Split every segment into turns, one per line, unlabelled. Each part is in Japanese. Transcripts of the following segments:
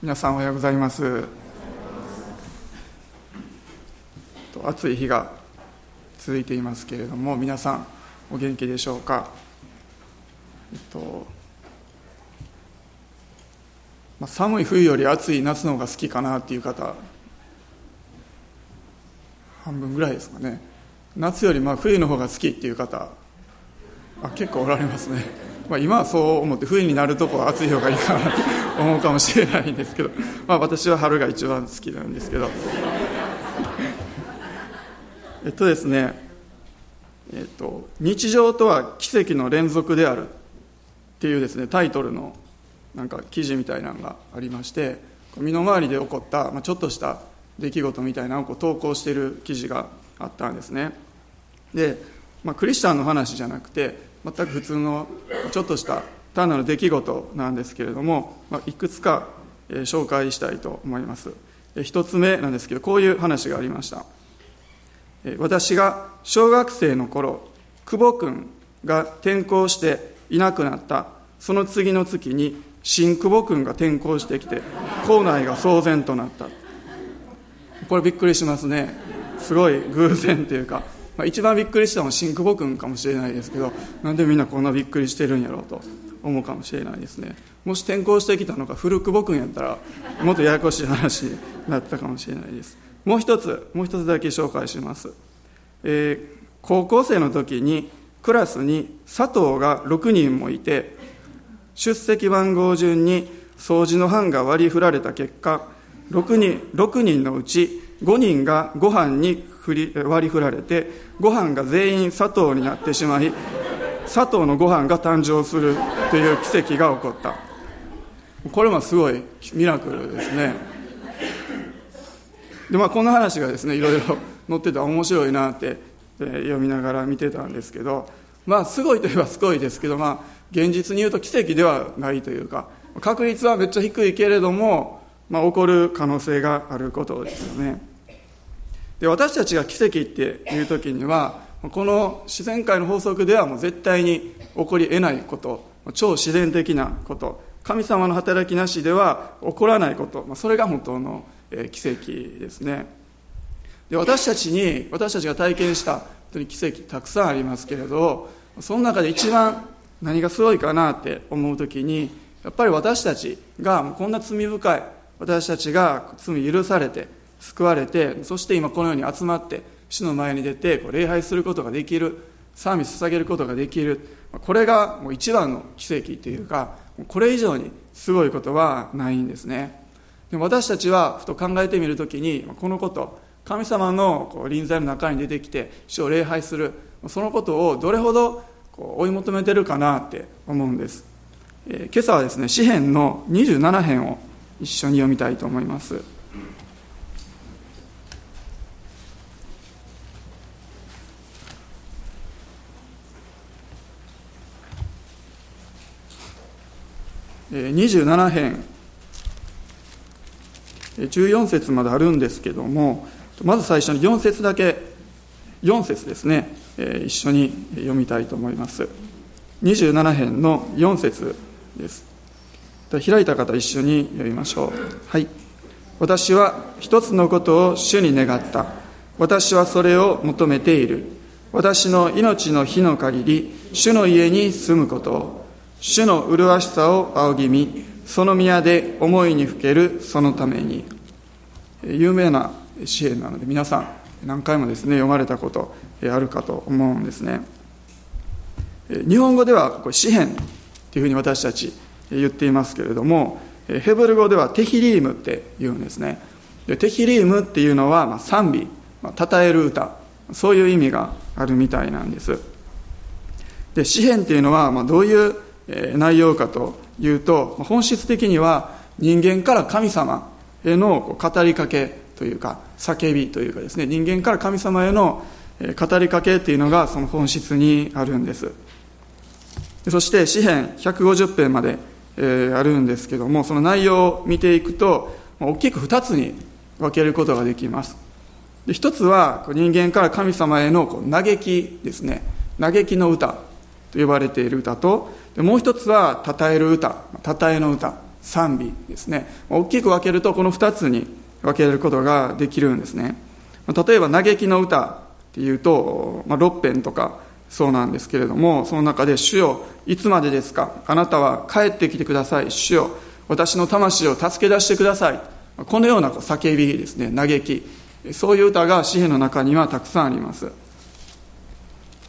皆さんおはようございます。暑い日が続いていますけれども皆さんお元気でしょうか？えっとまあ、寒い冬より暑い夏の方が好きかなっていう方半分ぐらいですかね。夏よりまあ冬の方が好きっていう方あ結構おられますね、まあ、今はそう思って冬になるとこは暑い方がいいかなと思うかもしれないんですけど、まあ、私は春が一番好きなんですけど。えっとですねえっと日常とは奇跡の連続であるっていうですねタイトルのなんか記事みたいなのがありまして身の回りで起こった、まあ、ちょっとした出来事みたいなのをこう投稿している記事があったんですね。で、まあ、クリスチャンの話じゃなくて全く普通のちょっとした単なる出来事なんですけれども、まあ、いくつか、え紹介したいと思います。一つ目なんですけどこういう話がありました。私が小学生の頃久保君が転校していなくなった。その次の月に新久保君が転校してきて校内が騒然となった。これびっくりしますね。すごい偶然というか、まあ、一番びっくりしたのは新久保君かもしれないですけどなんでみんなこんなびっくりしてるんやろうと。思うかもしれないですね。もし転校してきたのが古久保君やったらもっとややこしい話になったかもしれないです。もう一つもう一つだけ紹介します、えー、高校生の時にクラスに佐藤が6人もいて出席番号順に掃除の班が割り振られた結果6人 ,6 人のうち5人がご飯に振り割り振られてご飯が全員佐藤になってしまい佐藤のご飯が誕生するという奇跡が起こった。これもすごいミラクルですね。でまあこの話がですねいろいろ載ってて面白いなって読みながら見てたんですけどまあすごいといえばすごいですけどまあ現実に言うと奇跡ではないというか確率はめっちゃ低いけれども、まあ、起こる可能性があることですよね。で私たちが奇跡っていう時にはこの自然界の法則ではもう絶対に起こり得ないこと超自然的なこと神様の働きなしでは起こらないことそれが本当の奇跡ですね。で私たちに私たちが体験した本当に奇跡たくさんありますけれどその中で一番何がすごいかなって思う時にやっぱり私たちがこんな罪深い私たちが罪許されて救われてそして今このように集まって主の前に出て礼拝することができる賛美捧げることができる。これがもう一番の奇跡というかこれ以上にすごいことはないんですね。でも私たちはふと考えてみるときにこのこと神様の臨在の中に出てきて主を礼拝するそのことをどれほど追い求めてるかなって思うんです、えー、今朝はですね詩篇の27編を一緒に読みたいと思います。27編。14節まであるんですけどもまず最初に4節だけ4節ですね。一緒に読みたいと思います。27編の4節です。開いた方一緒に読みましょう。はい。私は一つのことを主に願った。私はそれを求めている。私の命の日の限り主の家に住むことを。主の麗しさを仰ぎ見その宮で思いにふけるそのために。有名な詩篇なので皆さん何回もですね読まれたことあるかと思うんですね。日本語ではこれ詩篇っていうふうに私たち言っていますけれどもヘブル語ではテヒリームって言うんですね。でテヒリームっていうのは、まあ、賛美、まあ、称える歌そういう意味があるみたいなんです。で詩篇っていうのは、まあ、どういう内容かというと本質的には人間から神様への語りかけというか叫びというかですね人間から神様への語りかけっていうのがその本質にあるんです。そして詩編150編まで、あるんですけどもその内容を見ていくと大きく2つに分けることができます。で一つは人間から神様への嘆きですね。嘆きの歌と呼ばれている歌ともう一つは称える歌。称えの歌。賛美ですね。大きく分けるとこの2つに分けることができるんですね。例えば嘆きの歌っていうと、まあ、6編とかそうなんですけれどもその中で「主よいつまでですか？あなたは帰ってきてください。主よ私の魂を助け出してください」このような叫びですね。嘆き。そういう歌が詩篇の中にはたくさんあります。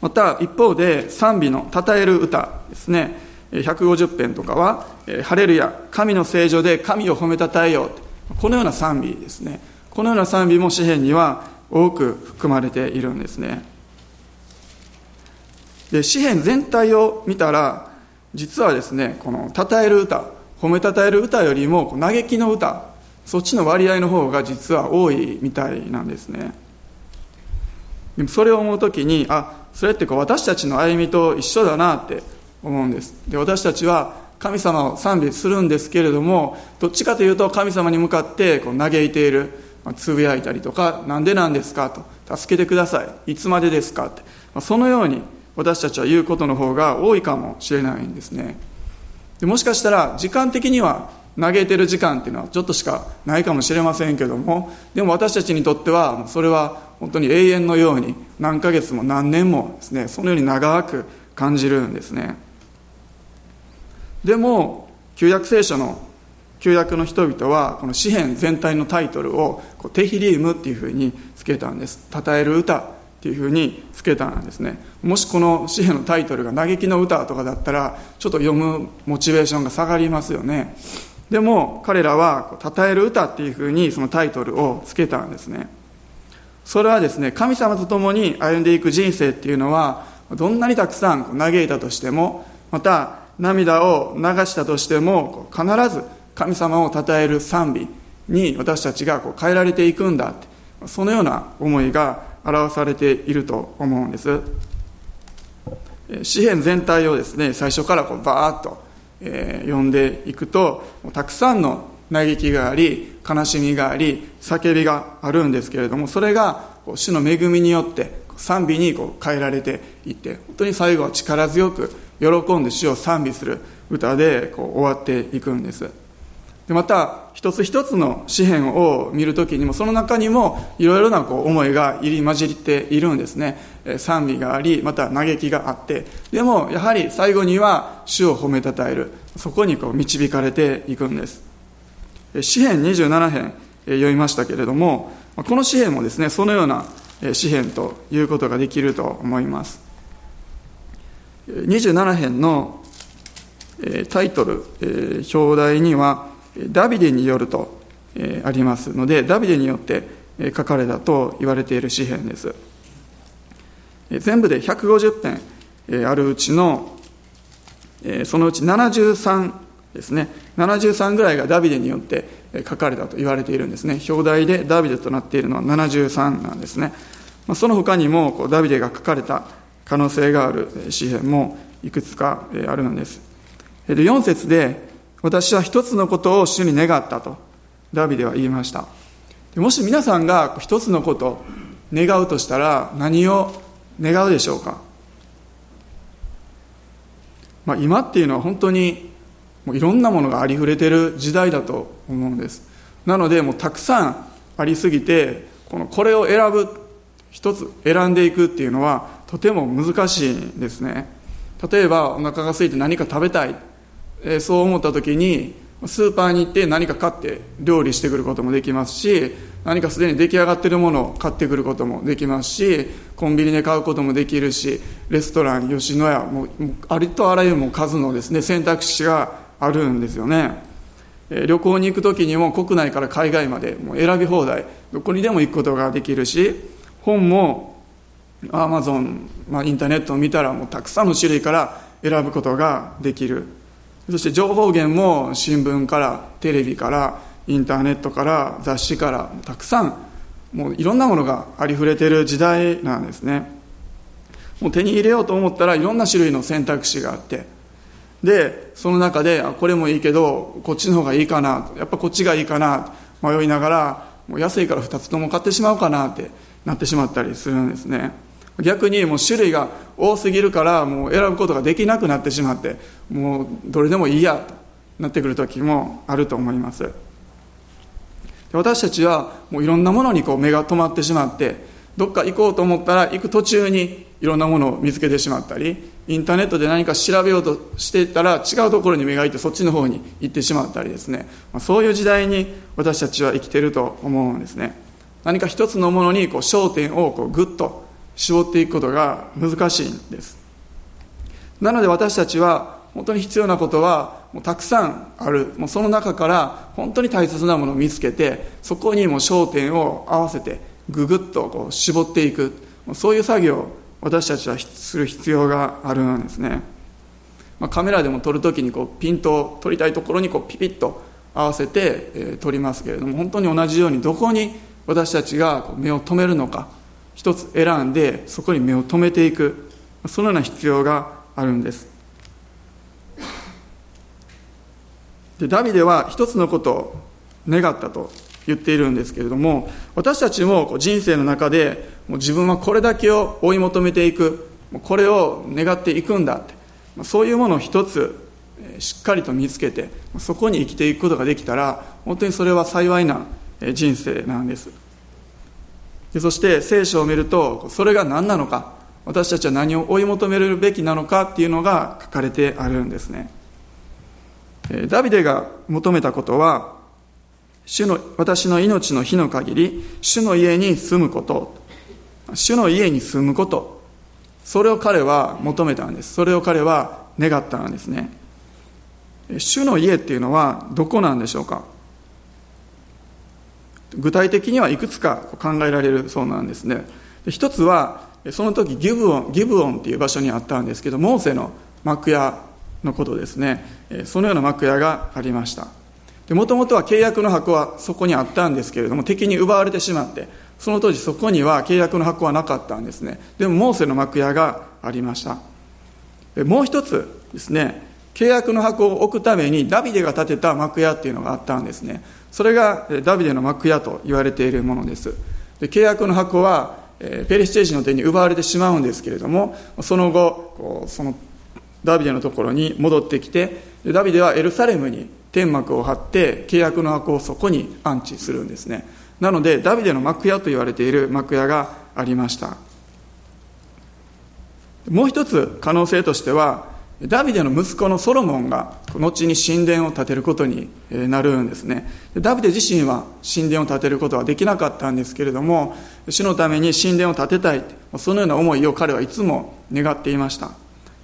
また一方で賛美の称える歌ですね。150編とかは「ハレルヤ神の聖女で神を褒めたたえよう」このような賛美ですね。このような賛美も詩篇には多く含まれているんですね。で詩篇全体を見たら実はですねこの称える歌褒めたたえる歌よりも嘆きの歌そっちの割合の方が実は多いみたいなんですね。でもそれを思う時にあそれってこう私たちの歩みと一緒だなって思うんです。で私たちは神様を賛美するんですけれどもどっちかというと神様に向かってこう嘆いているつぶやいたりとか何でなんですかと助けてくださいいつまでですかってそのように私たちは言うことの方が多いかもしれないんですね。でもしかしたら時間的には嘆いてる時間っていうのはちょっとしかないかもしれませんけどもでも私たちにとってはそれは本当に永遠のように何ヶ月も何年もですねそのように長く感じるんですね。でも旧約聖書の旧約の人々はこの詩篇全体のタイトルをテヒリウムっていうふうにつけたんです。称える歌っていうふうにつけたんですね。もしこの詩篇のタイトルが嘆きの歌とかだったらちょっと読むモチベーションが下がりますよね。でも彼らは「称える歌」っていうふうにそのタイトルをつけたんですね。それはですね神様と共に歩んでいく人生っていうのはどんなにたくさん嘆いたとしてもまた涙を流したとしても必ず神様を称える賛美に私たちがこう変えられていくんだってそのような思いが表されていると思うんです。詩篇全体をですね最初からこうバーッと、えー、読んでいくとたくさんの嘆きがあり悲しみがあり叫びがあるんですけれどもそれが主の恵みによって賛美にこう変えられていって本当に最後は力強く喜んで主を賛美する歌でこう終わっていくんです。でまた一つ一つの詩篇を見るときにもその中にもいろいろなこう思いが入り混じっているんですね。賛美がありまた嘆きがあって。でもやはり最後には主を褒めたたえる。そこにこう導かれていくんです。詩篇27編読みましたけれどもこの詩篇もですねそのような詩篇ということができると思います。27編のタイトル表題にはダビデによるとありますのでダビデによって書かれたと言われている詩篇です。全部で150編あるうちのそのうち73ですね。73ぐらいがダビデによって書かれたと言われているんですね。表題でダビデとなっているのは73なんですね。その他にもこうダビデが書かれた可能性がある詩篇もいくつかあるんです。4節で私は一つのことを主に願ったとダビデは言いました。もし皆さんが一つのこと願うとしたら何を願うでしょうか、まあ、今っていうのは本当にもういろんなものがありふれてる時代だと思うんです。なのでもうたくさんありすぎてこのこれを選ぶ一つ選んでいくっていうのはとても難しいんですね。例えばお腹が空いて何か食べたい。えそう思った時にスーパーに行って何か買って料理してくることもできますし何かすでに出来上がっているものを買ってくることもできますしコンビニで買うこともできるしレストラン吉野家もうありとあらゆるも数のですね選択肢があるんですよね、え旅行に行く時にも国内から海外までもう選び放題。どこにでも行くことができるし本もアマゾン、まあ、インターネットを見たらもうたくさんの種類から選ぶことができる。そして情報源も新聞からテレビからインターネットから雑誌からたくさんもういろんなものがありふれてる時代なんですね。もう手に入れようと思ったらいろんな種類の選択肢があってでその中でこれもいいけどこっちの方がいいかなやっぱこっちがいいかな迷いながらもう安いから2つとも買ってしまおうかなってなってしまったりするんですね。逆にもう種類が多すぎるからもう選ぶことができなくなってしまってもうどれでもいいやとなってくる時もあると思います。私たちはもういろんなものにこう目が止まってしまってどっか行こうと思ったら行く途中にいろんなものを見つけてしまったりインターネットで何か調べようとしていたら違うところに目がいてそっちの方に行ってしまったりですね。そういう時代に私たちは生きてると思うんですね。何か一つのものにこう焦点をこうグッと絞っていくことが難しいんです。なので私たちは本当に必要なことはもうたくさんある。もうその中から本当に大切なものを見つけてそこにも焦点を合わせてぐぐっとこう絞っていく。そういう作業私たちはする必要があるんですね、まあ、カメラでも撮るときにこうピントを撮りたいところにこうピピッと合わせて、えー、撮りますけれども本当に同じようにどこに私たちが目を留めるのか一つ選んでそこに目を留めていくそのような必要があるんです。でダビデは一つのことを願ったと言っているんですけれども私たちも人生の中でもう自分はこれだけを追い求めていく。これを願っていくんだって。そういうものを一つしっかりと見つけてそこに生きていくことができたら本当にそれは幸いな人生なんです。でそして聖書を見るとそれが何なのか私たちは何を追い求めるべきなのかっていうのが書かれてあるんですね。ダビデが求めたことは主の私の命の日の限り主の家に住むこと。主の家に住むこと。それを彼は求めたんです。それを彼は願ったんですね。主の家っていうのはどこなんでしょうか？具体的にはいくつか考えられるそうなんですね。一つはその時ギブオンギブオンっていう場所にあったんですけどモーセの幕屋のことですね。そのような幕屋がありました。もともとは契約の箱はそこにあったんですけれども敵に奪われてしまってその当時そこには契約の箱はなかったんですね。でもモーセの幕屋がありました。もう一つですね契約の箱を置くためにダビデが建てた幕屋っていうのがあったんですね。それがダビデの幕屋と言われているものです。で契約の箱はペリシテージの手に奪われてしまうんですけれどもその後そのダビデのところに戻ってきてダビデはエルサレムに天幕を張って契約の箱をそこに安置するんですね。なのでダビデの幕屋と言われている幕屋がありました。もう一つ可能性としてはダビデの息子のソロモンが後に神殿を建てることになるんですね。ダビデ自身は神殿を建てることはできなかったんですけれども主のために神殿を建てたいそのような思いを彼はいつも願っていました。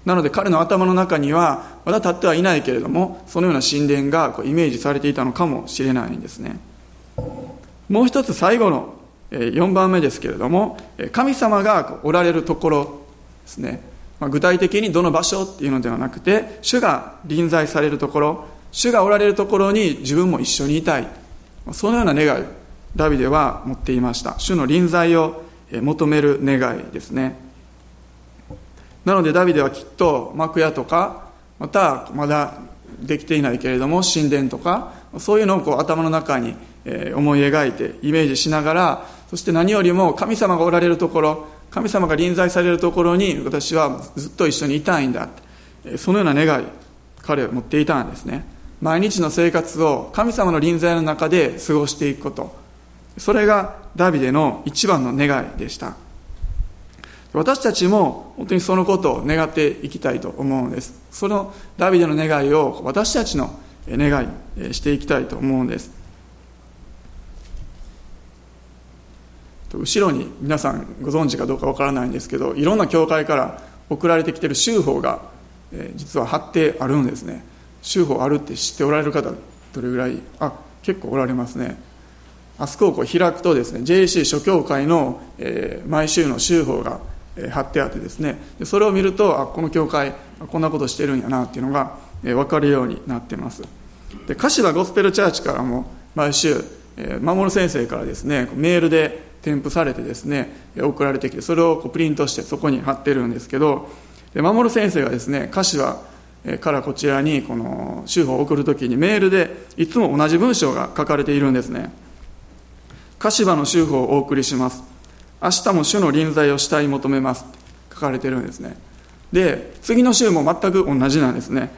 なので彼の頭の中にはまだ建ってはいないけれどもそのような神殿がこうイメージされていたのかもしれないんですね。もう一つ最後の4番目ですけれども神様がおられるところですね。まあ、具体的にどの場所っていうのではなくて主が臨在されるところ主がおられるところに自分も一緒にいたい。そのような願いダビデは持っていました。主の臨在を求める願いですね。なのでダビデはきっと幕屋とかまたまだできていないけれども神殿とかそういうのをこう頭の中に思い描いてイメージしながらそして何よりも神様がおられるところ神様が臨在されるところに私はずっと一緒にいたいんだそのような願い彼は持っていたんですね。毎日の生活を神様の臨在の中で過ごしていくこと。それがダビデの一番の願いでした。私たちも本当にそのことを願っていきたいと思うんです。そのダビデの願いを私たちの願いしていきたいと思うんです。後ろに皆さんご存知かどうかわからないんですけどいろんな教会から送られてきてる州法が、え、実は貼ってあるんですね。州法あるって知っておられる方どれぐらい？あ結構おられますね。あそこをこう開くとですね JC 諸教会の、え、毎週の州法が、え、貼ってあってですね。それを見るとあこの教会こんなことしてるんやなっていうのが、えー、分かるようになってます。で柏ゴスペルチャーチからも毎週、守先生からですねメールで添付されてですね送られてきてそれをこうプリントしてそこに貼ってるんですけどで守先生がですね歌詞はからこちらにこの州法を送るときにメールでいつも同じ文章が書かれているんですね。柏の州法をお送りします。明日も主の臨在をしたい求めます。書かれてるんですね。で次の週も全く同じなんですね。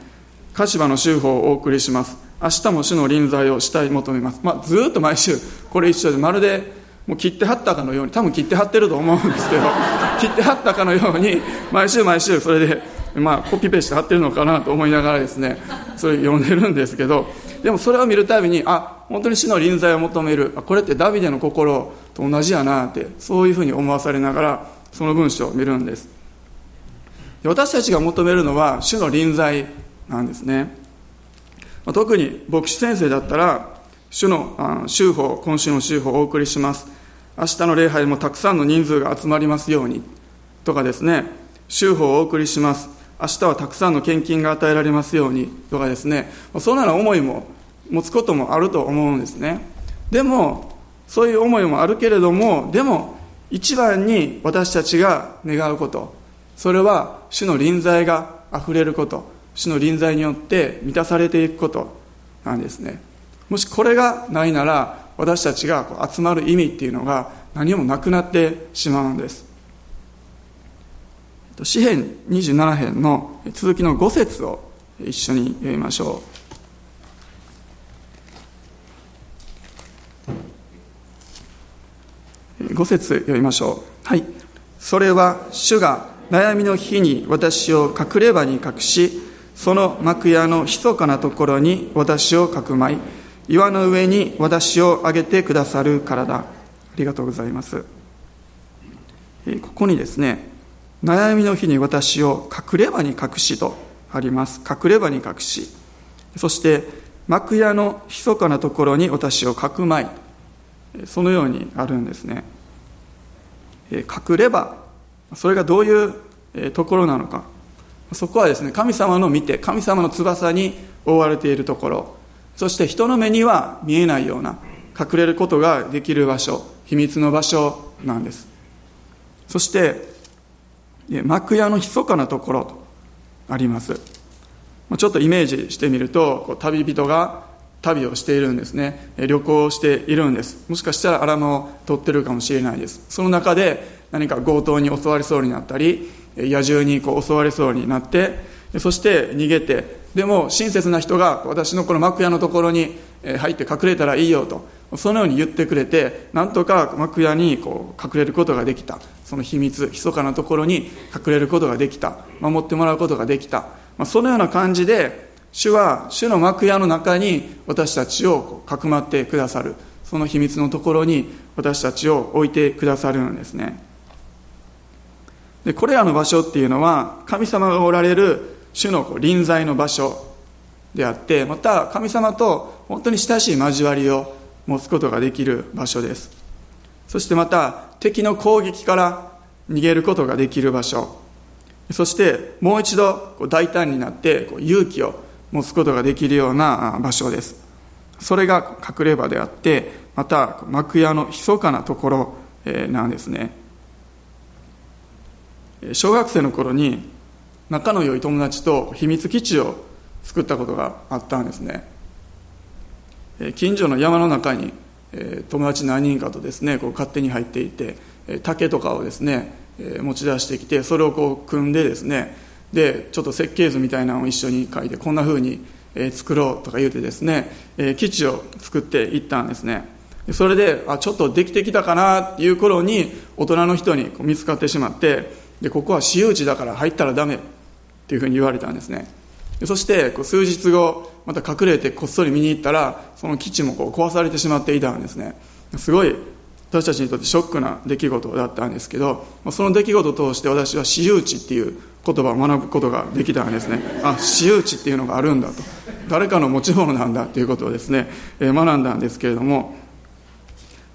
鹿島の修法をお送りします。明日も主の臨在をしたい求めます、まあ、ずっと毎週これ一緒でまるでもう切ってはったかのように多分切ってはってると思うんですけど 切ってはったかのように毎週毎週それで、まあ、コピペして貼ってるのかなと思いながらですねそれ読んでるんですけどでもそれを見るたびにあ本当に主の臨在を求めるこれってダビデの心と同じやなってそういうふうに思わされながらその文章を見るんです。私たちが求めるのは主の臨在なんですね。特に牧師先生だったら主の修法今週の修法をお送りします。明日の礼拝もたくさんの人数が集まりますようにとかですね。修法をお送りします。明日はたくさんの献金が与えられますようにとかですね。そんなような思いも持つこともあると思うんですね。でもそういう思いもあるけれどもでも一番に私たちが願うことそれは主の臨在があふれること主の臨在によって満たされていくことなんですね。もしこれがないなら私たちが集まる意味っていうのが何もなくなってしまうんです。詩編27編の続きの5節を一緒に読みましょう。5節読みましょう。はい。それは主が悩みの日に私を隠れ場に隠しその幕屋の密かなところに私をかくまい岩の上に私を上げてくださるからだ。ありがとうございます。ここにですね悩みの日に私を隠れ場に隠しとあります。隠れ場に隠し。そして幕屋の密かなところに私をかくまい。そのようにあるんですね。隠れ場。それがどういうところなのか。そこはですね神様の見て神様の翼に覆われているところ。そして人の目には見えないような隠れることができる場所秘密の場所なんです。そして幕屋の密かなところとあります。ちょっとイメージしてみると旅人が旅をしているんですね。旅行をしているんです。もしかしたらアラマを取ってるかもしれないです。その中で何か強盗に襲われそうになったり野獣にこう襲われそうになってそして逃げてでも親切な人が私のこの幕屋のところに入って隠れたらいいよとそのように言ってくれてなんとか幕屋にこう隠れることができた。その秘密密かなところに隠れることができた。守ってもらうことができた、まあ、そのような感じで主は主の幕屋の中に私たちをかくまってくださる。その秘密のところに私たちを置いてくださるんですね。でこれらの場所っていうのは神様がおられる主の臨在の場所であってまた神様と本当に親しい交わりを持つことができる場所です。そしてまた敵の攻撃から逃げることができる場所。そしてもう一度大胆になって勇気を持つことができるような場所です。それが隠れ場であってまた幕屋の密かなところなんですね。小学生の頃に仲の良い友達と秘密基地を作ったことがあったんですね。近所の山の中に友達何人かとですねこう勝手に入っていて竹とかをですね持ち出してきてそれをこう組んでですねでちょっと設計図みたいなのを一緒に書いてこんなふうに作ろうとか言うてですね基地を作っていったんですね。それであちょっとできてきたかなっていう頃に大人の人に見つかってしまってでここは私有地だから入ったらダメっていうふうに言われたんですね。そしてこう数日後また隠れてこっそり見に行ったらその基地もこう壊されてしまっていたんですね。すごい私たちにとってショックな出来事だったんですけどその出来事を通して私は私有地っていう言葉を学ぶことができたんですね。あ私有地っていうのがあるんだと。誰かの持ち物なんだっていうことをですね学んだんですけれども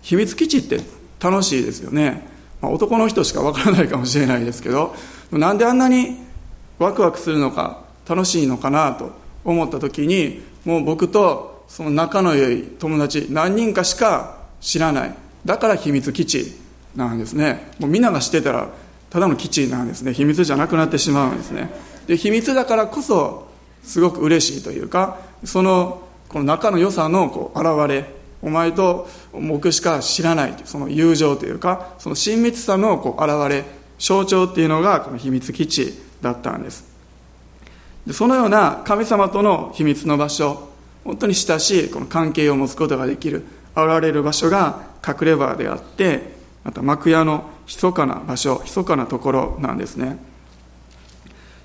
秘密基地って楽しいですよね、まあ、男の人しかわからないかもしれないですけどなんであんなにワクワクするのか楽しいのかなと思った時にもう僕とその仲の良い友達何人かしか知らない。だから秘密基地なんですね。もうみんなが知ってたらただの基地なんですね。秘密じゃなくなってしまうんですね。で秘密だからこそすごく嬉しいというかそのこの仲の良さのこう現れお前と僕しか知らないその友情というかその親密さのこう現れ象徴っていうのがこの秘密基地。だったんです。でそのような神様との秘密の場所本当に親しいこの関係を持つことができる現れる場所が隠れ場であってまた幕屋の密かな場所密かなところなんですね。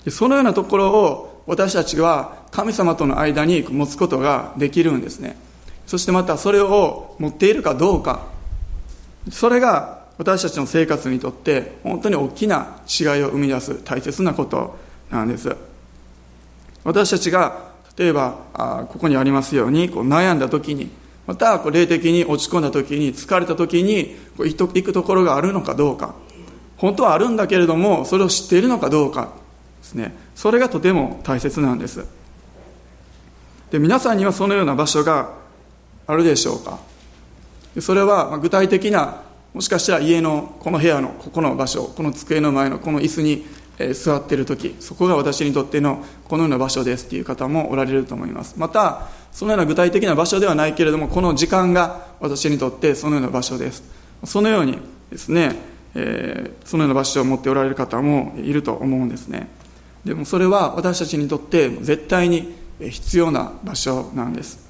でそのようなところを私たちは神様との間に持つことができるんですね。そしてまたそれを持っているかどうか。それが私たちの生活にとって本当に大きな違いを生み出す大切なことなんです。私たちが例えばここにありますようにこう悩んだ時にまたこう霊的に落ち込んだ時に疲れた時にこう行くところがあるのかどうか。本当はあるんだけれどもそれを知っているのかどうかですね。それがとても大切なんです。で皆さんにはそのような場所があるでしょうか。それは具体的なもしかしたら家のこの部屋のここの場所この机の前のこの椅子に座っている時そこが私にとってのこのような場所ですっていう方もおられると思います。またそのような具体的な場所ではないけれどもこの時間が私にとってそのような場所です。そのようにですね、え、そのような場所を持っておられる方もいると思うんですね。でもそれは私たちにとって絶対に必要な場所なんです。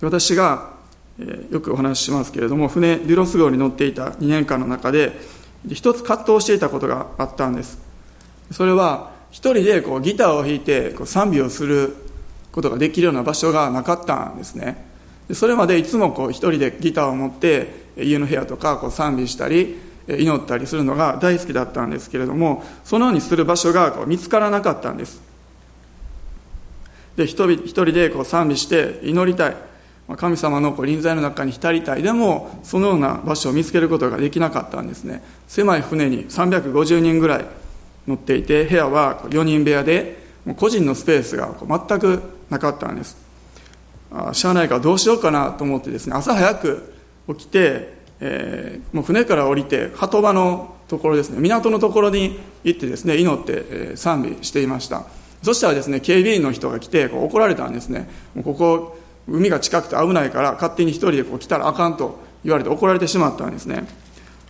私がよくお話ししますけれども船デュロス号に乗っていた2年間の中で一つ葛藤していたことがあったんです。それは一人でこうギターを弾いてこう賛美をすることができるような場所がなかったんですね。それまでいつもこう一人でギターを持って家の部屋とかこう賛美したり祈ったりするのが大好きだったんですけれどもそのようにする場所がこう見つからなかったんです。で一人でこう賛美して祈りたい。神様の臨在の中に浸りたい。でもそのような場所を見つけることができなかったんですね。狭い船に350人ぐらい乗っていて部屋は4人部屋で個人のスペースが全くなかったんです。あしゃあないからどうしようかなと思ってですね朝早く起きて、えー、もう船から降りて鳩場のところですね港のところに行ってですね祈って、賛美していました。そしたらですね警備員の人が来て怒られたんですね。ここ海が近くて危ないから勝手に一人でこう来たらあかんと言われて怒られてしまったんですね。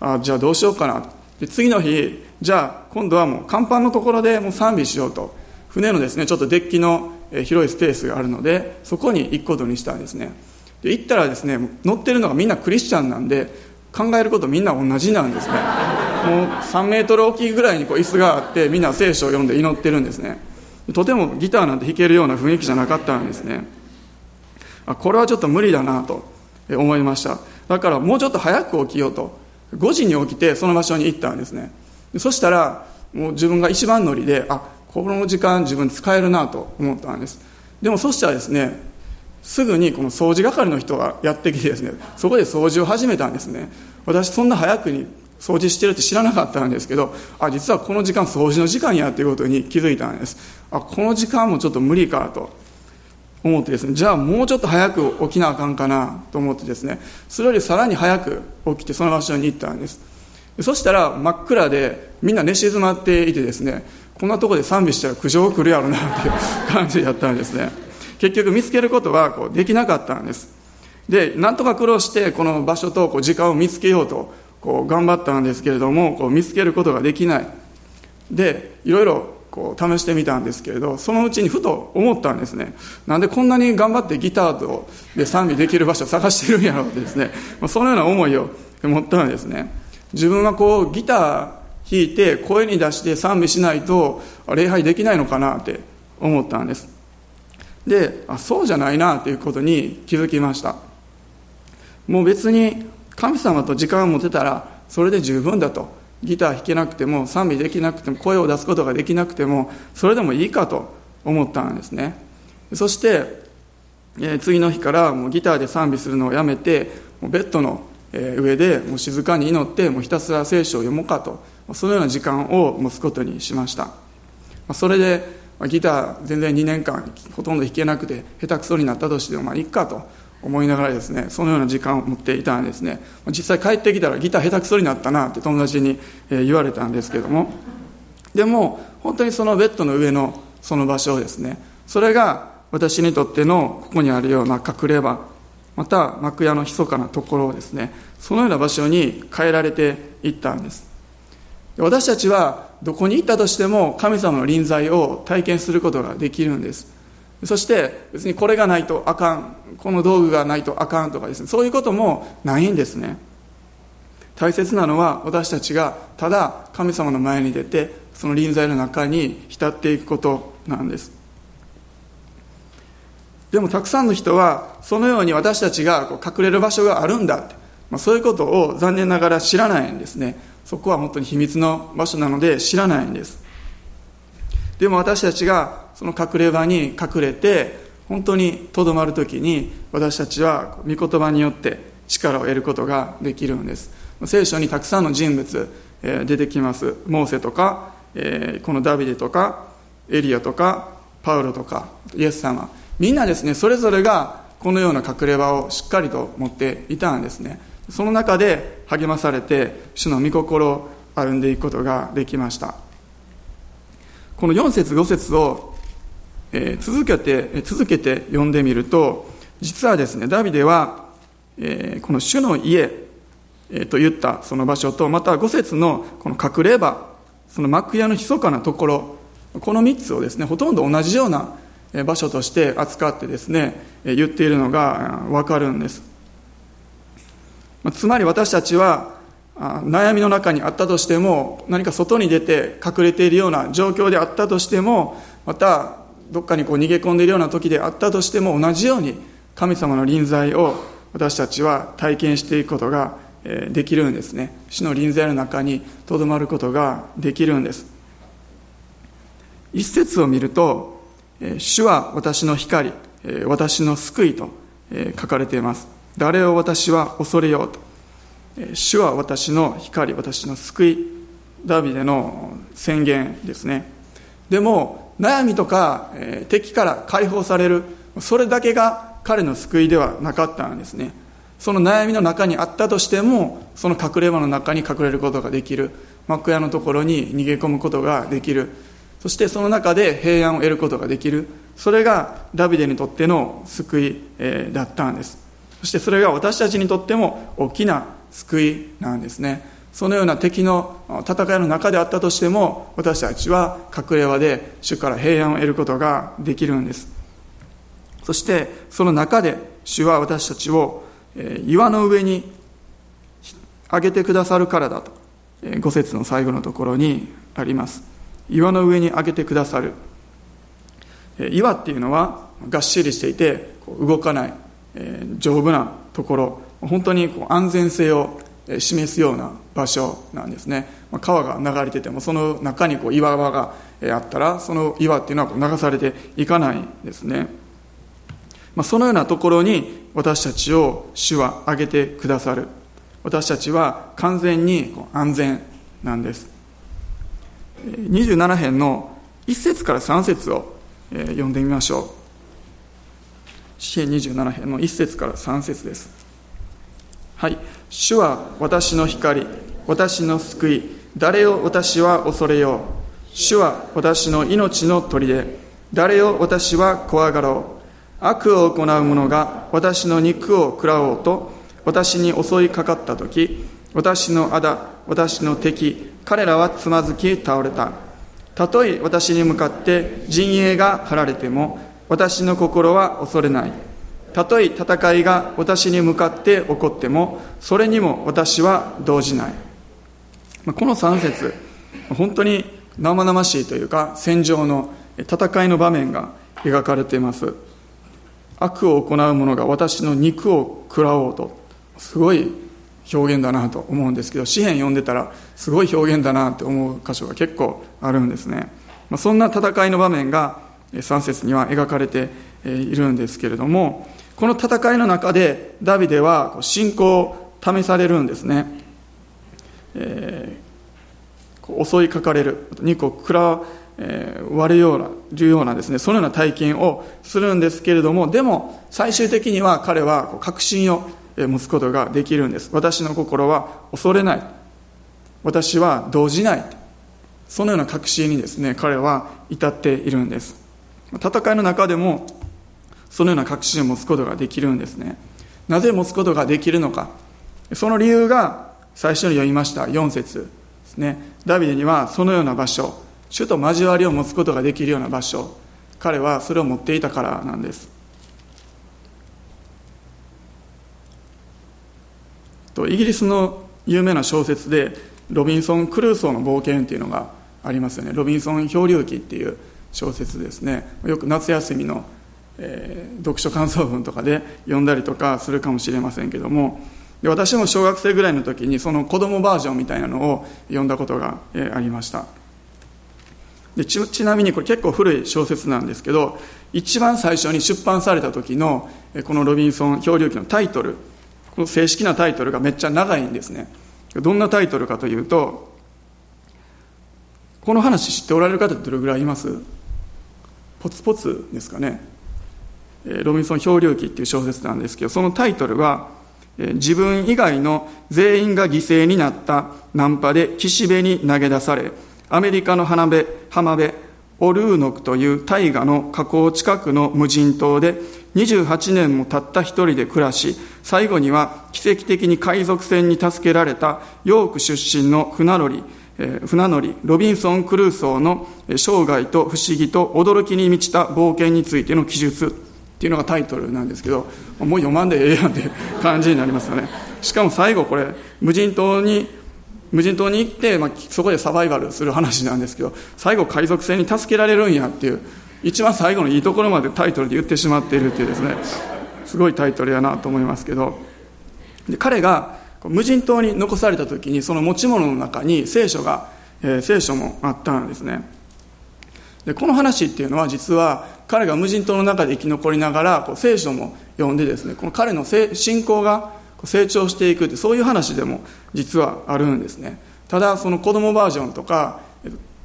あじゃあどうしようかな。で次の日じゃあ今度はもう甲板のところでもう賛美しようと。船のですねちょっとデッキの広いスペースがあるのでそこに行くことにしたんですね。で行ったらですね乗ってるのがみんなクリスチャンなんで考えることみんな同じなんですね。もう3メートル大きいぐらいにこう椅子があってみんな聖書を読んで祈ってるんですね。とてもギターなんて弾けるような雰囲気じゃなかったんですね。これはちょっと無理だなと思いました。だからもうちょっと早く起きようと。5時に起きてその場所に行ったんですね。そしたらもう自分が一番乗りであこの時間自分使えるなと思ったんです。でもそしたらですねすぐにこの掃除係の人がやってきてですねそこで掃除を始めたんですね。私そんな早くに掃除してるって知らなかったんですけどあ実はこの時間掃除の時間やっていうことに気づいたんです。あこの時間もちょっと無理かと思ってですねじゃあもうちょっと早く起きなあかんかなと思ってですねそれよりさらに早く起きてその場所に行ったんです。そしたら真っ暗でみんな寝静まっていてですねこんなとこで賛美したら苦情来るやろなっていう感じだったんですね。結局見つけることはこうできなかったんです。でなんとか苦労してこの場所とこう時間を見つけようとこう頑張ったんですけれどもこう見つけることができない。でいろいろこう試してみたんですけれどそのうちにふと思ったんですね。なんでこんなに頑張ってギターとで賛美できる場所を探してるんやろうってですね、ま、そのような思いを持ったんですね。自分はこうギター弾いて声に出して賛美しないと礼拝できないのかなって思ったんです。であそうじゃないなということに気づきました。もう別に神様と時間を持てたらそれで十分だと。ギター弾けなくても賛美できなくても声を出すことができなくてもそれでもいいかと思ったんですね。そして、えー、次の日からもうギターで賛美するのをやめてもうベッドの上でもう静かに祈ってもうひたすら聖書を読もうかとそのような時間を持つことにしました。それでギター全然2年間ほとんど弾けなくて下手くそになったとしてもまあいいかと思いながらですねそのような時間を持っていたんですね。実際帰ってきたらギター下手くそになったなって友達に言われたんですけども。でも本当にそのベッドの上のその場所をですねそれが私にとってのここにあるような隠れ場また幕屋の密かなところをですねそのような場所に変えられていったんです。私たちはどこに行ったとしても神様の臨在を体験することができるんです。そして別にこれがないとあかんこの道具がないとあかんとかですねそういうこともないんですね。大切なのは私たちがただ神様の前に出てその臨在の中に浸っていくことなんです。でもたくさんの人はそのように私たちがこう隠れる場所があるんだって、まあ、そういうことを残念ながら知らないんですね。そこは本当に秘密の場所なので知らないんです。でも私たちがその隠れ場に隠れて本当にとどまる時に私たちは御言葉によって力を得ることができるんです。聖書にたくさんの人物、え、出てきます。モーセとか、え、このダビデとかエリアとかパウロとかイエス様。みんなですねそれぞれがこのような隠れ場をしっかりと持っていたんですね。その中で励まされて主の御心を歩んでいくことができました。この4節5節を、え、続けて続けて読んでみると実はですねダビデは、え、この主の家、え、と言ったその場所とまた5節のこの隠れ場その幕屋の密かなところこの3つをですねほとんど同じような場所として扱ってですね言っているのが分かるんです。つまり私たちは悩みの中にあったとしても何か外に出て隠れているような状況であったとしてもまたどっかにこう逃げ込んでいるような時であったとしても同じように神様の臨在を私たちは体験していくことができるんですね主の臨在の中にとどまることができるんです一節を見ると主は私の光、私の救いと書かれています。誰を私は恐れようと。主は私の光、私の救い。ダビデの宣言ですね。でも、悩みとかえ敵から解放される、それだけが彼の救いではなかったんですね。その悩みの中にあったとしても、その隠れ場の中に隠れることができる。幕屋のところに逃げ込むことができる。そしてその中で平安を得ることができるそれがダビデにとっての救い、えだったんですそしてそれが私たちにとっても大きな救いなんですねそのような敵の戦いの中であったとしても私たちは隠れ場で主から平安を得ることができるんです。そしてその中で主は私たちを岩の上に上げてくださるからだと五節の最後のところにあります。岩の上に上げてくださる。岩っていうのはがっしりしていて動かない丈夫なところ。本当にこう安全性を示すような場所なんですね。川が流れててもその中にこう岩場があったらその岩っていうのは流されていかないんですね。まあそのようなところに私たちを主は上げてくださる。私たちは完全に安全なんです。27編の1節から3節を読んでみましょう。詩編27編の1節から3節です。はい。主は私の光私の救い誰を私は恐れよう。主は私の命の砦誰を私は怖がろう。悪を行う者が私の肉を食らおうと私に襲いかかった時私の仇私の敵彼らはつまずき倒れた。たとえ私に向かって陣営が張られても私の心は恐れない。たとえ戦いが私に向かって起こってもそれにも私は動じない。この3節本当に生々しいというか戦場の戦いの場面が描かれています。悪を行う者が私の肉を食らおうとすごい表現だなと思うんですけど詩篇読んでたらすごい表現だなって思う箇所が結構あるんですね、ま、そんな戦いの場面が3節には描かれているんですけれどもこの戦いの中でダビデは信仰を試されるんですね、えー、襲いかかれる。肉を食らわれようなるようなですねそのような体験をするんですけれどもでも最終的には彼は確信を持つことができるんです。私の心は恐れない。私は動じない。そのような確信にですね彼は至っているんです。戦いの中でもそのような確信を持つことができるんですね。なぜ持つことができるのか。その理由が最初に読みました4節ですね。ダビデにはそのような場所主と交わりを持つことができるような場所彼はそれを持っていたからなんです。とイギリスの有名な小説でロビンソン・クルーソーの冒険っていうのがありますよね。ロビンソン漂流記っていう小説ですね。よく夏休みの、えー、読書感想文とかで読んだりとかするかもしれませんけどもで私も小学生ぐらいの時にその子供バージョンみたいなのを読んだことが、えー、ありました。でちちなみにこれ結構古い小説なんですけど一番最初に出版された時のこのロビンソン漂流記のタイトルこの正式なタイトルがめっちゃ長いんですね。どんなタイトルかというとこの話知っておられる方ってどれぐらいいます？ポツポツですかね。ロビンソン漂流記っていう小説なんですけどそのタイトルは自分以外の全員が犠牲になったナンパで岸辺に投げ出されアメリカの浜辺浜辺オルーノクという大河の河口近くの無人島で28年もたった一人で暮らし最後には奇跡的に海賊船に助けられたヨーク出身の船乗り船乗りロビンソン・クルーソーの生涯と不思議と驚きに満ちた冒険についての記述。っていうのがタイトルなんですけどもう読まんでええやんって感じになりますよね。しかも最後これ無人島に無人島に行って、まあ、そこでサバイバルする話なんですけど最後海賊船に助けられるんやっていう一番最後のいいところまでタイトルで言ってしまっているっていうですねすごいタイトルやなと思いますけど。で彼が無人島に残された時にその持ち物の中に聖書が、えー、聖書もあったんですね。でこの話っていうのは実は彼が無人島の中で生き残りながらこう聖書も読んでですねこの彼の信仰が成長していくってそういう話でも実はあるんですね。ただその子供バージョンとか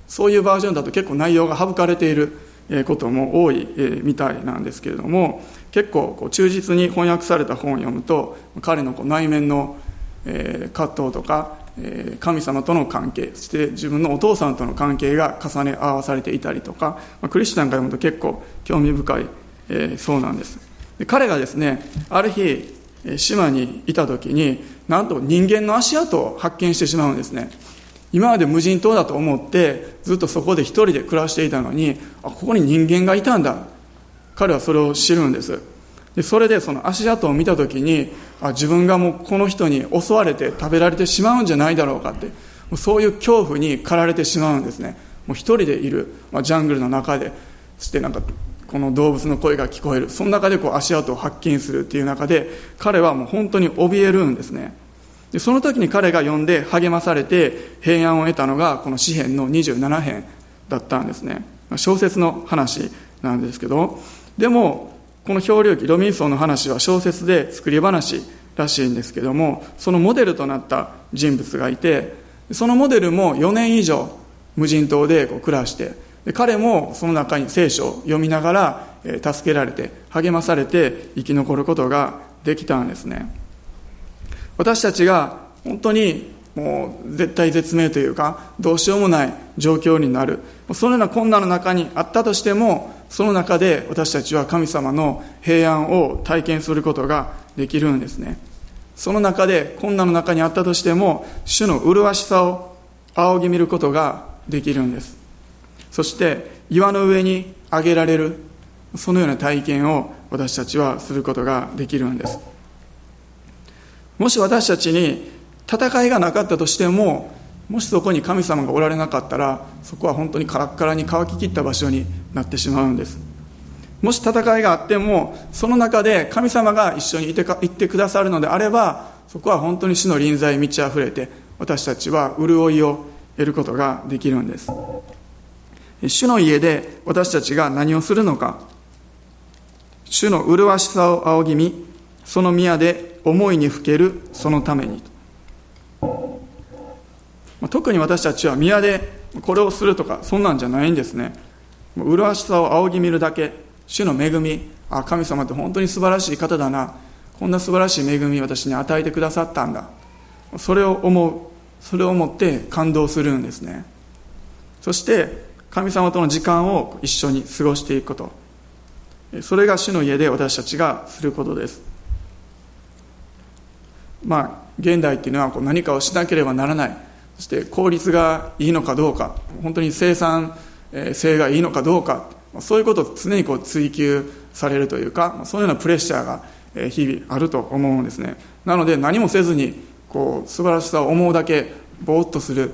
そういうバージョンだと結構内容が省かれていることも多いみたいなんですけれども結構こう忠実に翻訳された本を読むと彼のこう内面の葛藤とか神様との関係そして自分のお父さんとの関係が重ね合わされていたりとかクリスチャンが読むと結構興味深いそうなんです。で彼がですねある日島にいた時になんと人間の足跡を発見してしまうんですね。今まで無人島だと思ってずっとそこで一人で暮らしていたのにあここに人間がいたんだ。彼はそれを知るんです。でそれでその足跡を見た時にあ自分がもうこの人に襲われて食べられてしまうんじゃないだろうかってもうそういう恐怖に駆られてしまうんですね。もう一人でいる、まあ、ジャングルの中でそしてなんかこの動物の声が聞こえる。その中でこう足跡を発見するっていう中で彼はもう本当に怯えるんですね。でその時に彼が読んで励まされて平安を得たのがこの詩篇の27編だったんですね。小説の話なんですけど。でもこの漂流記ロミンソンの話は小説で作り話らしいんですけどもそのモデルとなった人物がいてそのモデルも4年以上無人島でこう暮らしてで彼もその中に聖書を読みながら、え助けられて励まされて生き残ることができたんですね。私たちが本当にもう絶対絶命というかどうしようもない状況になる。そのような困難の中にあったとしてもその中で私たちは神様の平安を体験することができるんですね。その中で困難の中にあったとしても主の麗しさを仰ぎ見ることができるんです。そして岩の上に上げられるそのような体験を私たちはすることができるんです。もし私たちに戦いがなかったとしてももしそこに神様がおられなかったらそこは本当にカラッカラに乾ききった場所になってしまうんです。もし戦いがあってもその中で神様が一緒にいてかいてくださるのであればそこは本当に主の臨在満ち溢れて私たちは潤いを得ることができるんです。主の家で私たちが何をするのか。主の麗しさを仰ぎ見その宮で思いにふけるそのために特に私たちは宮でこれをするとかそんなんじゃないんですね。麗しさを仰ぎ見るだけ。主の恵み。あ神様って本当に素晴らしい方だな。こんな素晴らしい恵み私に与えてくださったんだ。それを思うそれを思って感動するんですね。そして神様との時間を一緒に過ごしていくこと。それが主の家で私たちがすることです。ま現代っていうのはこう何かをしなければならない。そして効率がいいのかどうか。本当に生産性がいいのかどうか。そういうことを常にこう追求されるというかそういうようなプレッシャーが日々あると思うんですね。なので何もせずにこう素晴らしさを思うだけぼーっとする。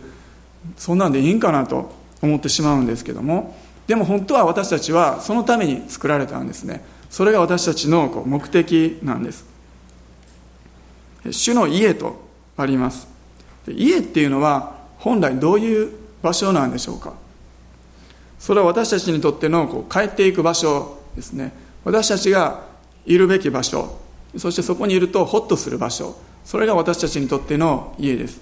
そんなんでいいんかなと思ってしまうんですけども。でも本当は私たちはそのために作られたんですね。それが私たちのこう目的なんです。主の家とあります。家っていうのは本来どういう場所なんでしょうか。それは私たちにとってのこう帰っていく場所ですね。私たちがいるべき場所。そしてそこにいるとホッとする場所。それが私たちにとっての家です。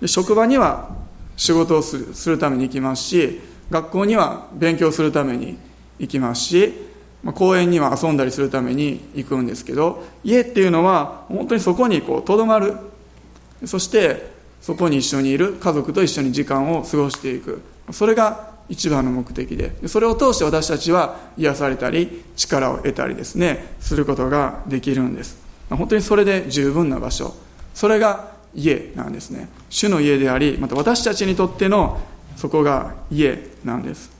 で職場には仕事をするするために行きますし学校には勉強するために行きますし、まあ、公園には遊んだりするために行くんですけど家っていうのは本当にそこにとどまる。そしてそこに一緒にいる家族と一緒に時間を過ごしていく。それが一番の目的で。それを通して私たちは癒されたり力を得たりですねすることができるんです。本当にそれで十分な場所。それが家なんですね。主の家でありまた私たちにとってのそこが家なんです。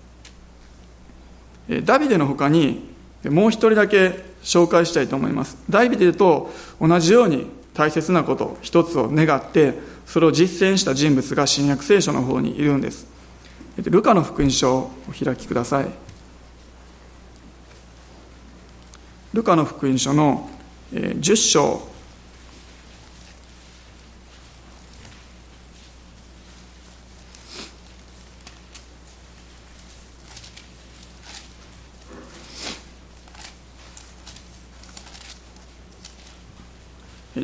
ダビデの他にもう一人だけ紹介したいと思います。ダビデと同じように大切なこと一つを願ってそれを実践した人物が新約聖書の方にいるんです。ルカの福音書をお開きください。ルカの福音書の10章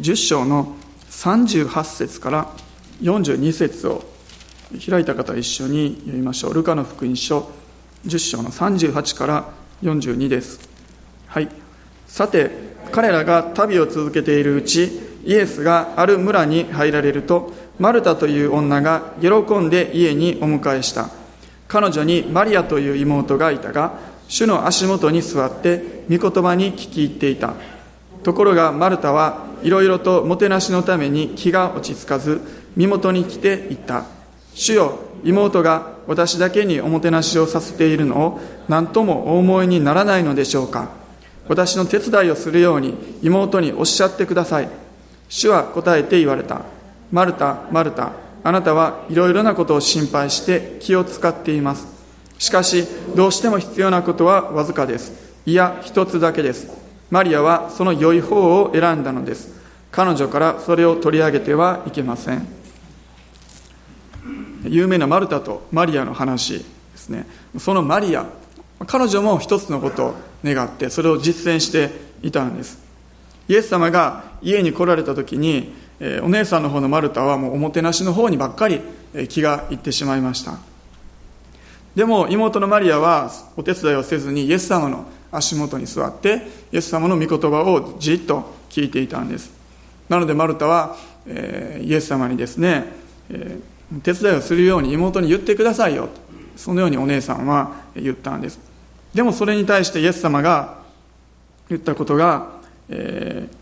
10章の38節から42節を開いた方一緒に読みましょう。ルカの福音書10章の38から42です。はい。さて、彼らが旅を続けているうち、イエスがある村に入られると、マルタという女が喜んで家にお迎えした。彼女にマリアという妹がいたが、主の足元に座って御言葉に聞き入っていた。ところがマルタはいろいろともてなしのために気が落ち着かず、身元に来ていった。主よ妹が私だけにおもてなしをさせているのを何ともお思いにならないのでしょうか。私の手伝いをするように妹におっしゃってください。主は答えて言われた。マルタマルタあなたはいろいろなことを心配して気を使っています。しかしどうしても必要なことはわずかです。いや一つだけです。マリアはその良い方を選んだのです。彼女からそれを取り上げてはいけません。有名なマルタとマリアの話ですね。そのマリア彼女も一つのことを願ってそれを実践していたんです。イエス様が家に来られた時にお姉さんの方のマルタはもうおもてなしの方にばっかり気がいってしまいました。でも妹のマリアはお手伝いをせずにイエス様の足元に座ってイエス様の御言葉をじっと聞いていたんです。なのでマルタは、えー、イエス様にですね、えー手伝いをするように妹に言ってくださいよとそのようにお姉さんは言ったんです。でもそれに対してイエス様が言ったことが、えー、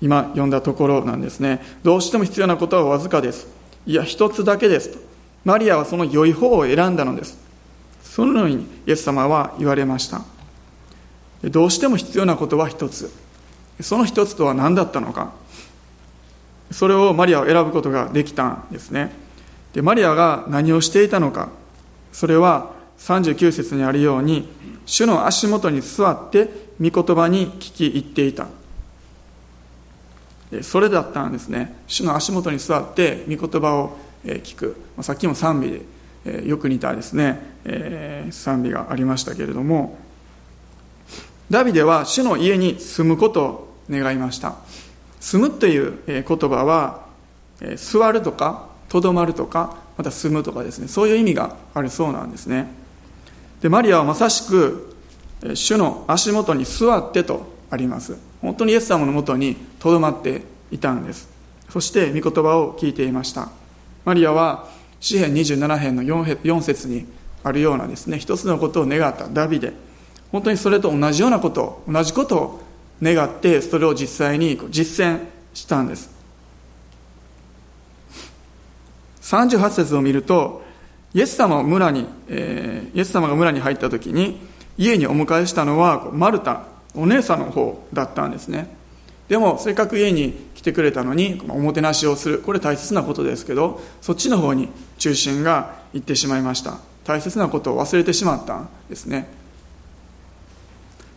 今読んだところなんですね。どうしても必要なことはわずかです。いや一つだけですと。マリアはその良い方を選んだのです。そのようにイエス様は言われました。どうしても必要なことは一つ。その一つとは何だったのか。それをマリアは選ぶことができたんですね。でマリアが何をしていたのか。それは39節にあるように主の足元に座って御言葉に聞き入っていた。それだったんですね。主の足元に座って御言葉を聞く。さっきも賛美でよく似たですね賛美がありましたけれども。ダビデは主の家に住むことを願いました。住むという言葉は座るとかとどまるとかまた住むとかですね。そういう意味があるそうなんですね。でマリアはまさしく主の足元に座ってとあります。本当にイエス様のもとにとどまっていたんです。そして御言葉を聞いていました。マリアは詩編27編の 4, 4節にあるようなですね。一つのことを願った。ダビデ。本当にそれと同じようなこと同じことを願ってそれを実際に実践したんです。38節を見るとイエス様を村に、えー、イエス様が村に入った時に家にお迎えしたのはマルタお姉さんの方だったんですね。でもせっかく家に来てくれたのにおもてなしをするこれ大切なことですけどそっちの方に中心がいってしまいました。大切なことを忘れてしまったんですね。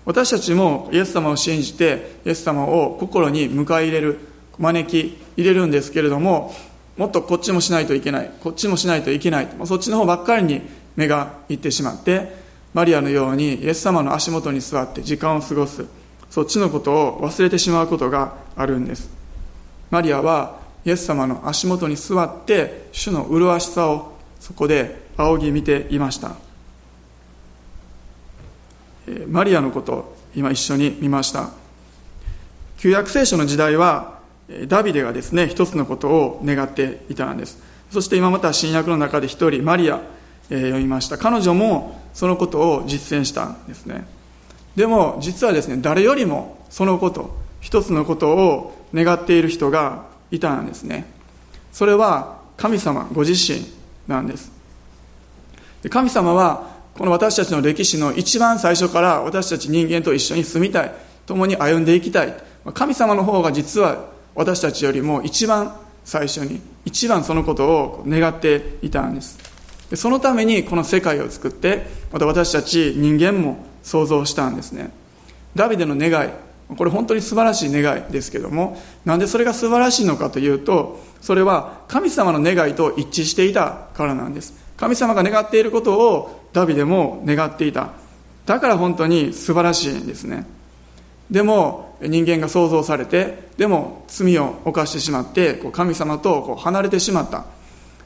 私たちもイエス様を信じてイエス様を心に迎え入れる招き入れるんですけれどももっとこっちもしないといけないこっちもしないといけないそっちの方ばっかりに目がいってしまってマリアのようにイエス様の足元に座って時間を過ごすそっちのことを忘れてしまうことがあるんです。マリアはイエス様の足元に座って主の麗しさをそこで仰ぎ見ていました。マリアのこと今一緒に見ました。旧約聖書の時代はダビデがですね一つのことを願っていたんです。そして今また新約の中で一人マリア、え、読みました。彼女もそのことを実践したんですね。でも実はですね誰よりもそのこと一つのことを願っている人がいたんですね。それは神様ご自身なんです。神様はこの私たちの歴史の一番最初から私たち人間と一緒に住みたい。共に歩んでいきたい。神様の方が実は私たちよりも一番最初に一番そのことを願っていたんです。そのためにこの世界を作ってまた私たち人間も想像したんですね。ダビデの願い。これ本当に素晴らしい願いですけどもなんでそれが素晴らしいのかというとそれは神様の願いと一致していたからなんです。神様が願っていることをダビデも願っていた。だから本当に素晴らしいんですね。でも人間が創造されてでも罪を犯してしまって神様と離れてしまった。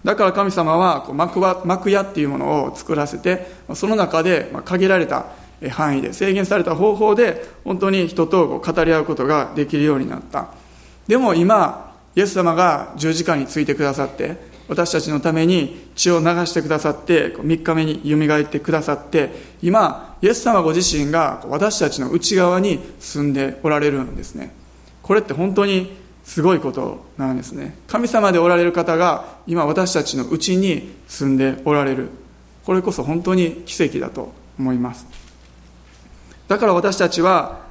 だから神様はこう幕幕屋っていうものを作らせてその中で限られた範囲で制限された方法で本当に人と語り合うことができるようになった。でも今イエス様が十字架についてくださって私たちのために血を流してくださって3日目によみがえってくださって今イエス様ご自身が私たちの内側に住んでおられるんですね。これって本当にすごいことなんですね。神様でおられる方が今私たちのうちに住んでおられる。これこそ本当に奇跡だと思います。だから私たちは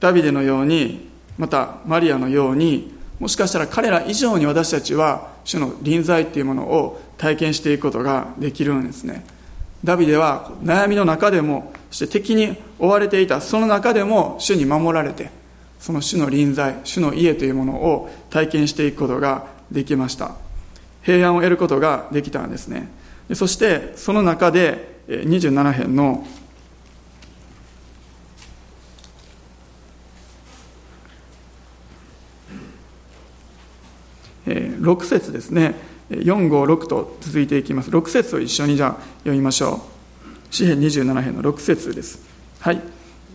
ダビデのようにまたマリアのようにもしかしたら彼ら以上に私たちは主の臨在っていうものを体験していくことができるんですね。ダビデは悩みの中でもそして敵に追われていたその中でも主に守られてその主の臨在主の家というものを体験していくことができました。平安を得ることができたんですね。そしてその中で27編の6節ですね。456と続いていきます。6節を一緒にじゃあ読みましょう。詩編27編の6節です。はい。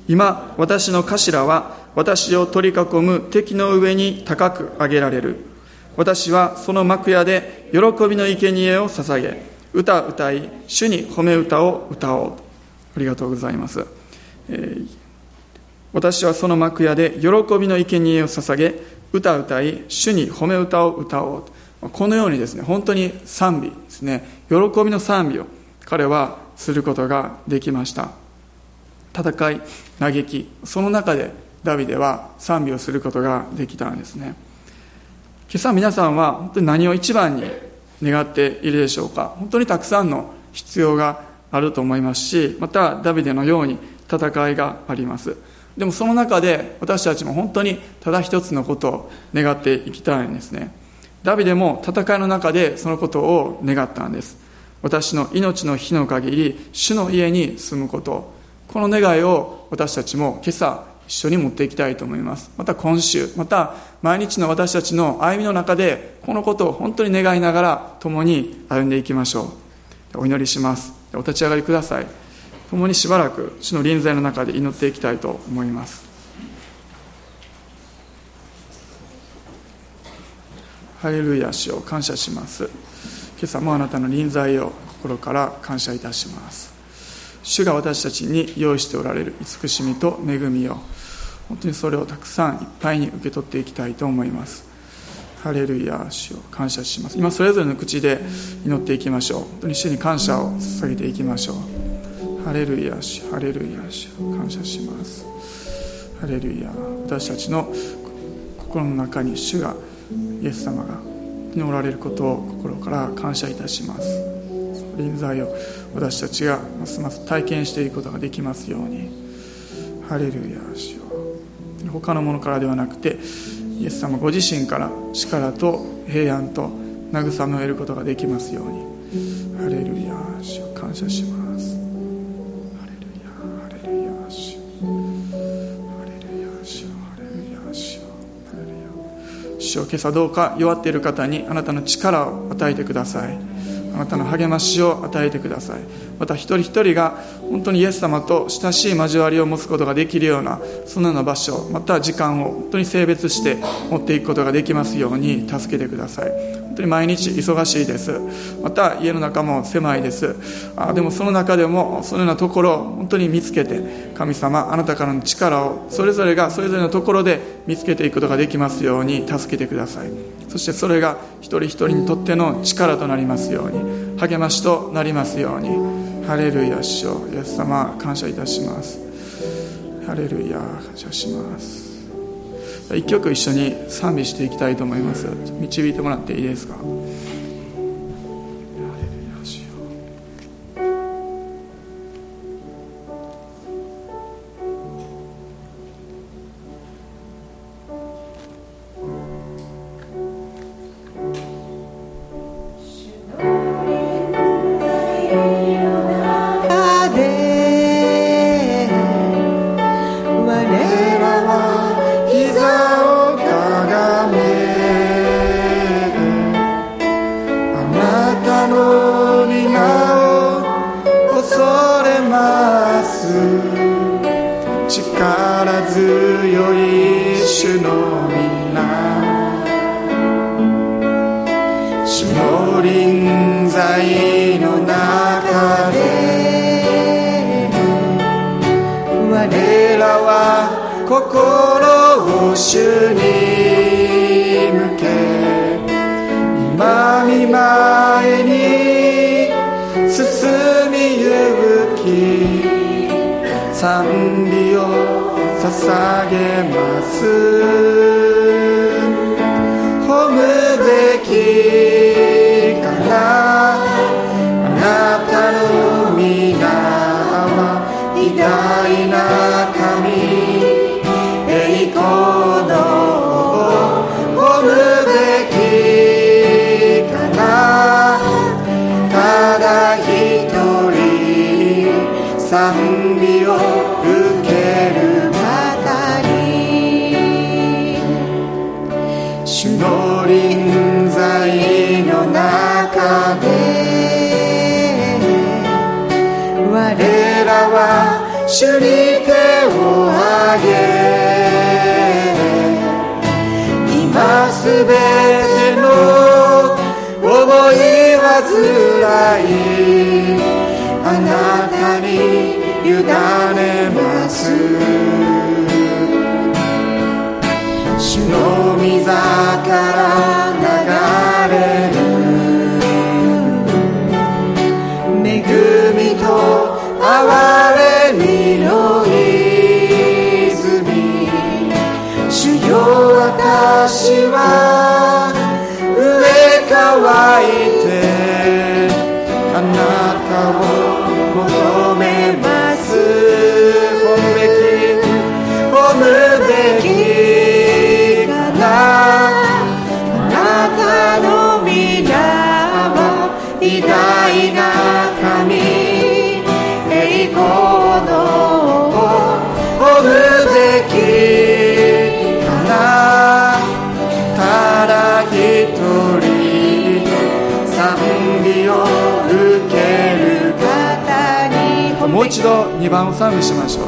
今私の頭は私を取り囲む敵の上に高く上げられる。私はその幕屋で喜びの生贄を捧げ歌歌い主に褒め歌を歌おう。ありがとうございます、えー、私はその幕屋で喜びの生贄を捧げ歌を歌い主に褒め歌を歌おう。とこのようにですね本当に賛美ですね。喜びの賛美を彼はすることができました。戦い嘆きその中でダビデは賛美をすることができたんですね。今朝皆さんは本当に何を一番に願っているでしょうか。本当にたくさんの必要があると思いますしまたダビデのように戦いがあります。でもその中で私たちも本当にただ一つのことを願っていきたいんですね。ダビデも戦いの中でそのことを願ったんです。私の命の日の限り主の家に住むこと。この願いを私たちも今朝一緒に持っていきたいと思います。また今週また毎日の私たちの歩みの中でこのことを本当に願いながら共に歩んでいきましょう。お祈りします。お立ち上がりください。共にしばらく主の臨在の中で祈っていきたいと思います。ハレルヤ主を感謝します。今朝もあなたの臨在を心から感謝いたします。主が私たちに用意しておられる慈しみと恵みを本当にそれをたくさんいっぱいに受け取っていきたいと思います。ハレルヤ主を感謝します。今それぞれの口で祈っていきましょう。本当に主に感謝を捧げていきましょう。ハレルヤ主ハレルヤ主を感謝します。ハレルヤ私たちの心の中に主がイエス様がにおられることを心から感謝いたします。臨在を私たちがますます体験していくことができますように。ハレルヤ主よ他のものからではなくてイエス様ご自身から力と平安と慰めを得ることができますように。ハレルヤ主を感謝します。主を今朝どうか弱っている方にあなたの力を与えてください。あなたの励ましを与えてください。また一人一人が本当にイエス様と親しい交わりを持つことができるようなそのような場所また時間を本当に性別して持っていくことができますように助けてください。本当に毎日忙しいです。また家の中も狭いです。あでもその中でもそのようなところを本当に見つけて神様あなたからの力をそれぞれがそれぞれのところで見つけていくことができますように助けてください。そしてそれが一人一人にとっての力となりますように励ましとなりますように。ハレルヤ主よイエス様感謝いたします。ハレルヤ感謝します。一曲一緒に賛美していきたいと思います。導いてもらっていいですか？捧げます。らい。あなたに委ねます。2番を賛美しましょう。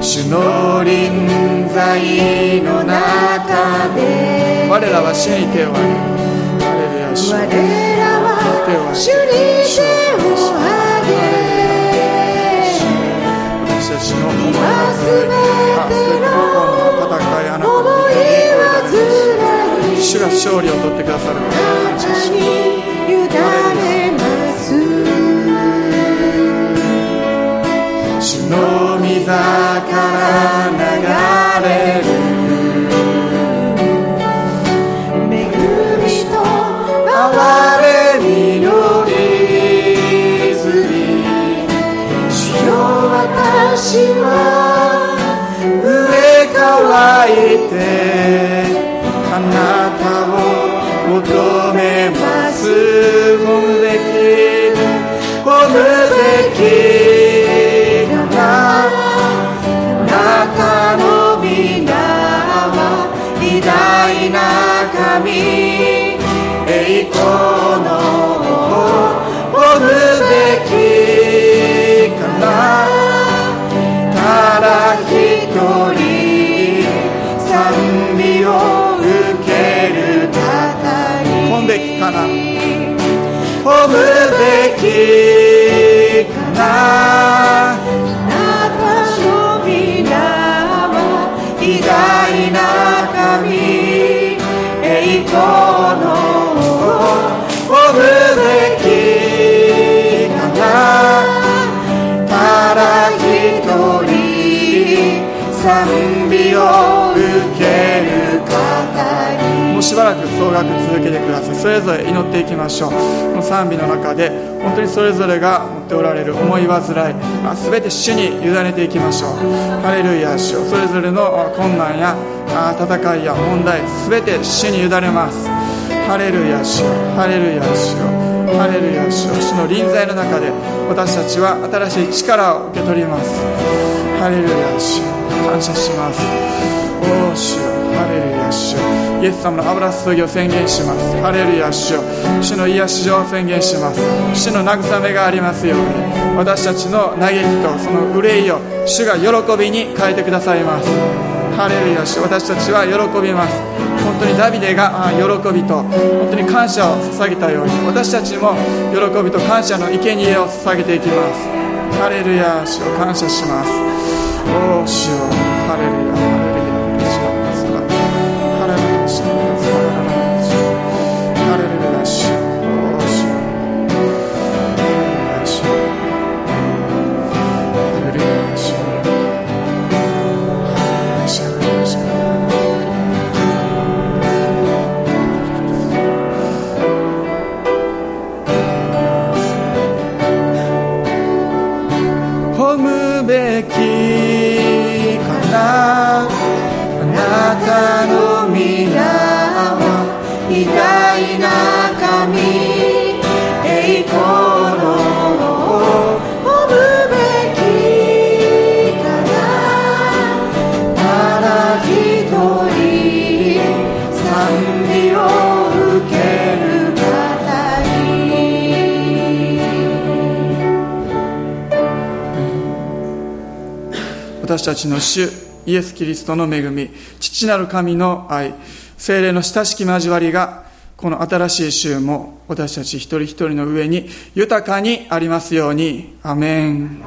主の臨在の中で。我らは主に手を挙げ我らは主に手を挙げ。私たちの思いはすべての戦いあなたの主主が勝利を取ってくださることを感謝しますから流れる
恵みと
哀れみの泉主よ私は上乾いてあなたを求めます。褒むべき褒むべきべきかな
あなたの皆は偉大な神栄光の
褒むべきかなただ一人賛美を受ける方にもうしばら総額続けてください。それぞれ祈っていきましょう。この賛美の中で本当にそれぞれが持っておられる思い煩いあ全て主に委ねていきましょう。ハレルヤ主それぞれの困難や戦いや問題全て主に委ねます。ハレルヤ主ハレルヤ主ハレルヤ主主の臨在の中で私たちは新しい力を受け取ります。ハレルヤ主感謝します。おー主ハレルヤ主イエス様の油注ぎを宣言します。ハレルヤ主よ。主の癒しを宣言します。主の慰めがありますように。私たちの嘆きとその憂いを主が喜びに変えてくださいます。ハレルヤ主。私たちは喜びます。本当にダビデがあ喜びと本当に感謝を捧げたように私たちも喜びと感謝の生贄を捧げていきます。ハレルヤ主を感謝します。おお主よ。私たちの主イエス・キリストの恵み父なる神の愛精霊の親しき交わりがこの新しい週も私たち一人一人の上に豊かにありますように。アメン。